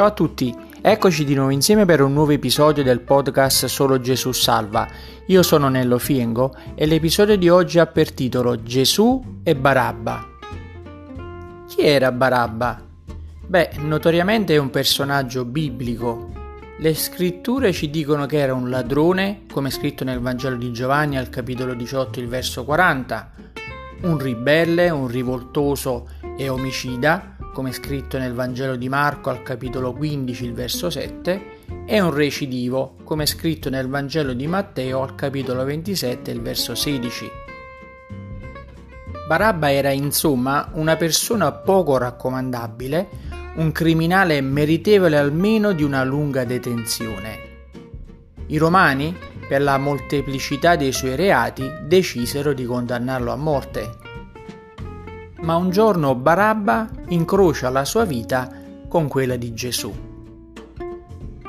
Ciao a tutti, eccoci di nuovo insieme per un nuovo episodio del podcast Solo Gesù Salva. Io sono Nello Fiengo e l'episodio di oggi ha per titolo Gesù e Barabba. Chi era Barabba? Beh, notoriamente è un personaggio biblico. Le scritture ci dicono che era un ladrone, come scritto nel Vangelo di Giovanni al capitolo 18, il verso 40, un ribelle, un rivoltoso e omicida, come scritto nel Vangelo di Marco al capitolo 15, il verso 7, e un recidivo, come scritto nel Vangelo di Matteo al capitolo 27, il verso 16. Barabba era insomma una persona poco raccomandabile, un criminale meritevole almeno di una lunga detenzione. I romani, per la molteplicità dei suoi reati, decisero di condannarlo a morte ma un giorno Barabba incrocia la sua vita con quella di Gesù.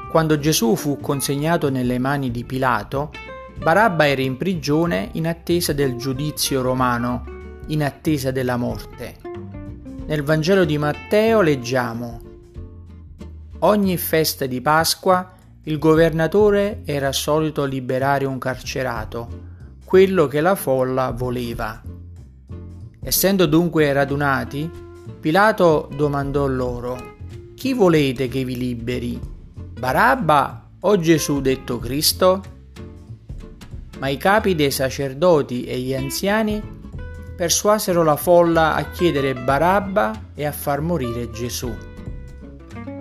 Quando Gesù fu consegnato nelle mani di Pilato, Barabba era in prigione in attesa del giudizio romano, in attesa della morte. Nel Vangelo di Matteo leggiamo Ogni festa di Pasqua il governatore era solito liberare un carcerato, quello che la folla voleva. Essendo dunque radunati, Pilato domandò loro, Chi volete che vi liberi? Barabba o Gesù detto Cristo? Ma i capi dei sacerdoti e gli anziani persuasero la folla a chiedere Barabba e a far morire Gesù.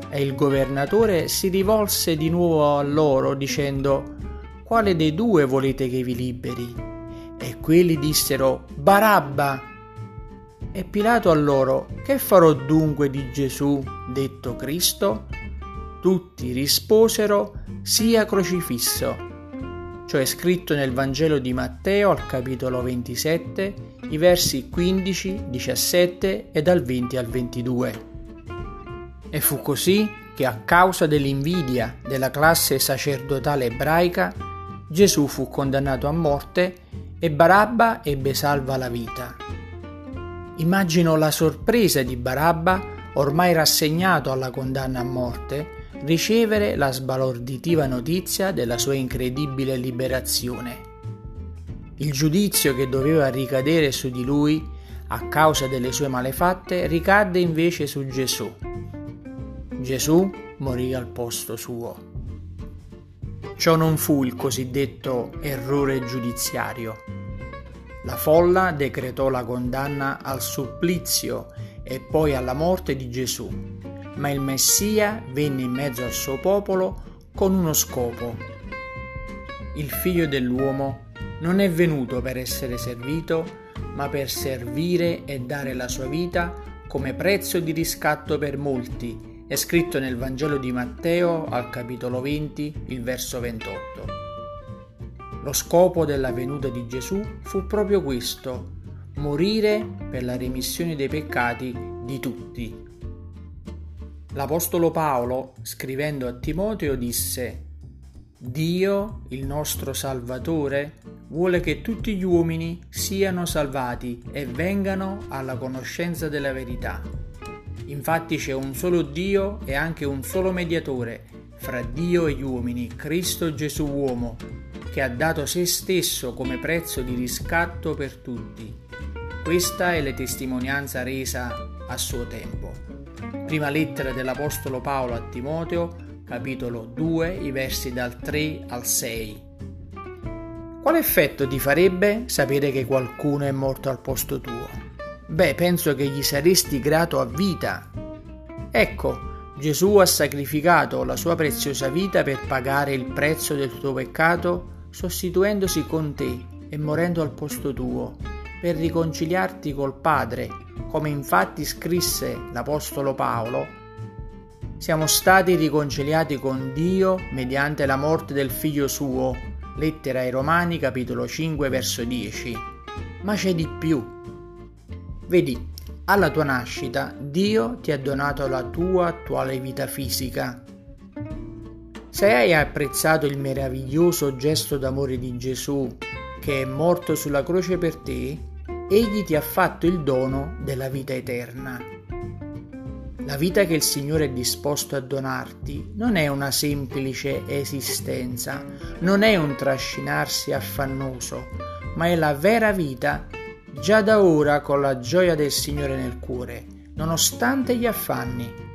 E il governatore si rivolse di nuovo a loro dicendo, Quale dei due volete che vi liberi? E quelli dissero, Barabba. E Pilato a loro, che farò dunque di Gesù, detto Cristo? Tutti risposero, sia crocifisso. Ciò è scritto nel Vangelo di Matteo al capitolo 27, i versi 15, 17 e dal 20 al 22. E fu così che a causa dell'invidia della classe sacerdotale ebraica, Gesù fu condannato a morte e Barabba ebbe salva la vita. Immagino la sorpresa di Barabba, ormai rassegnato alla condanna a morte, ricevere la sbalorditiva notizia della sua incredibile liberazione. Il giudizio che doveva ricadere su di lui a causa delle sue malefatte ricadde invece su Gesù. Gesù morì al posto suo. Ciò non fu il cosiddetto errore giudiziario la folla decretò la condanna al supplizio e poi alla morte di Gesù, ma il Messia venne in mezzo al suo popolo con uno scopo. Il figlio dell'uomo non è venuto per essere servito, ma per servire e dare la sua vita come prezzo di riscatto per molti. È scritto nel Vangelo di Matteo al capitolo 20, il verso 28. Lo scopo della venuta di Gesù fu proprio questo, morire per la remissione dei peccati di tutti. L'Apostolo Paolo, scrivendo a Timoteo, disse, Dio, il nostro Salvatore, vuole che tutti gli uomini siano salvati e vengano alla conoscenza della verità. Infatti c'è un solo Dio e anche un solo mediatore fra Dio e gli uomini, Cristo Gesù uomo che ha dato se stesso come prezzo di riscatto per tutti. Questa è la testimonianza resa a suo tempo. Prima lettera dell'Apostolo Paolo a Timoteo, capitolo 2, i versi dal 3 al 6. Quale effetto ti farebbe sapere che qualcuno è morto al posto tuo? Beh, penso che gli saresti grato a vita. Ecco, Gesù ha sacrificato la sua preziosa vita per pagare il prezzo del tuo peccato sostituendosi con te e morendo al posto tuo, per riconciliarti col Padre, come infatti scrisse l'Apostolo Paolo, siamo stati riconciliati con Dio mediante la morte del Figlio suo. Lettera ai Romani capitolo 5 verso 10. Ma c'è di più. Vedi, alla tua nascita Dio ti ha donato la tua attuale vita fisica se hai apprezzato il meraviglioso gesto d'amore di Gesù che è morto sulla croce per te, egli ti ha fatto il dono della vita eterna. La vita che il Signore è disposto a donarti non è una semplice esistenza, non è un trascinarsi affannoso, ma è la vera vita già da ora con la gioia del Signore nel cuore, nonostante gli affanni.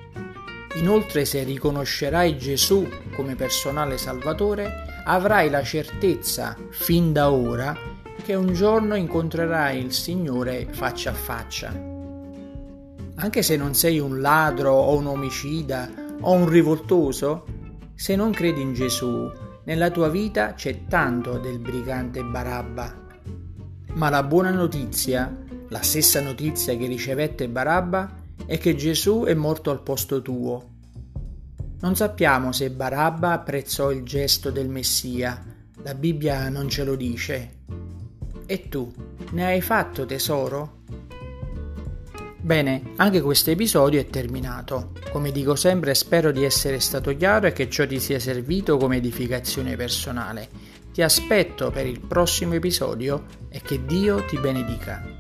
Inoltre se riconoscerai Gesù come personale Salvatore, avrai la certezza, fin da ora, che un giorno incontrerai il Signore faccia a faccia. Anche se non sei un ladro o un omicida o un rivoltoso, se non credi in Gesù, nella tua vita c'è tanto del brigante Barabba. Ma la buona notizia, la stessa notizia che ricevette Barabba, è che Gesù è morto al posto tuo. Non sappiamo se Barabba apprezzò il gesto del Messia, la Bibbia non ce lo dice. E tu, ne hai fatto tesoro? Bene, anche questo episodio è terminato. Come dico sempre, spero di essere stato chiaro e che ciò ti sia servito come edificazione personale. Ti aspetto per il prossimo episodio e che Dio ti benedica.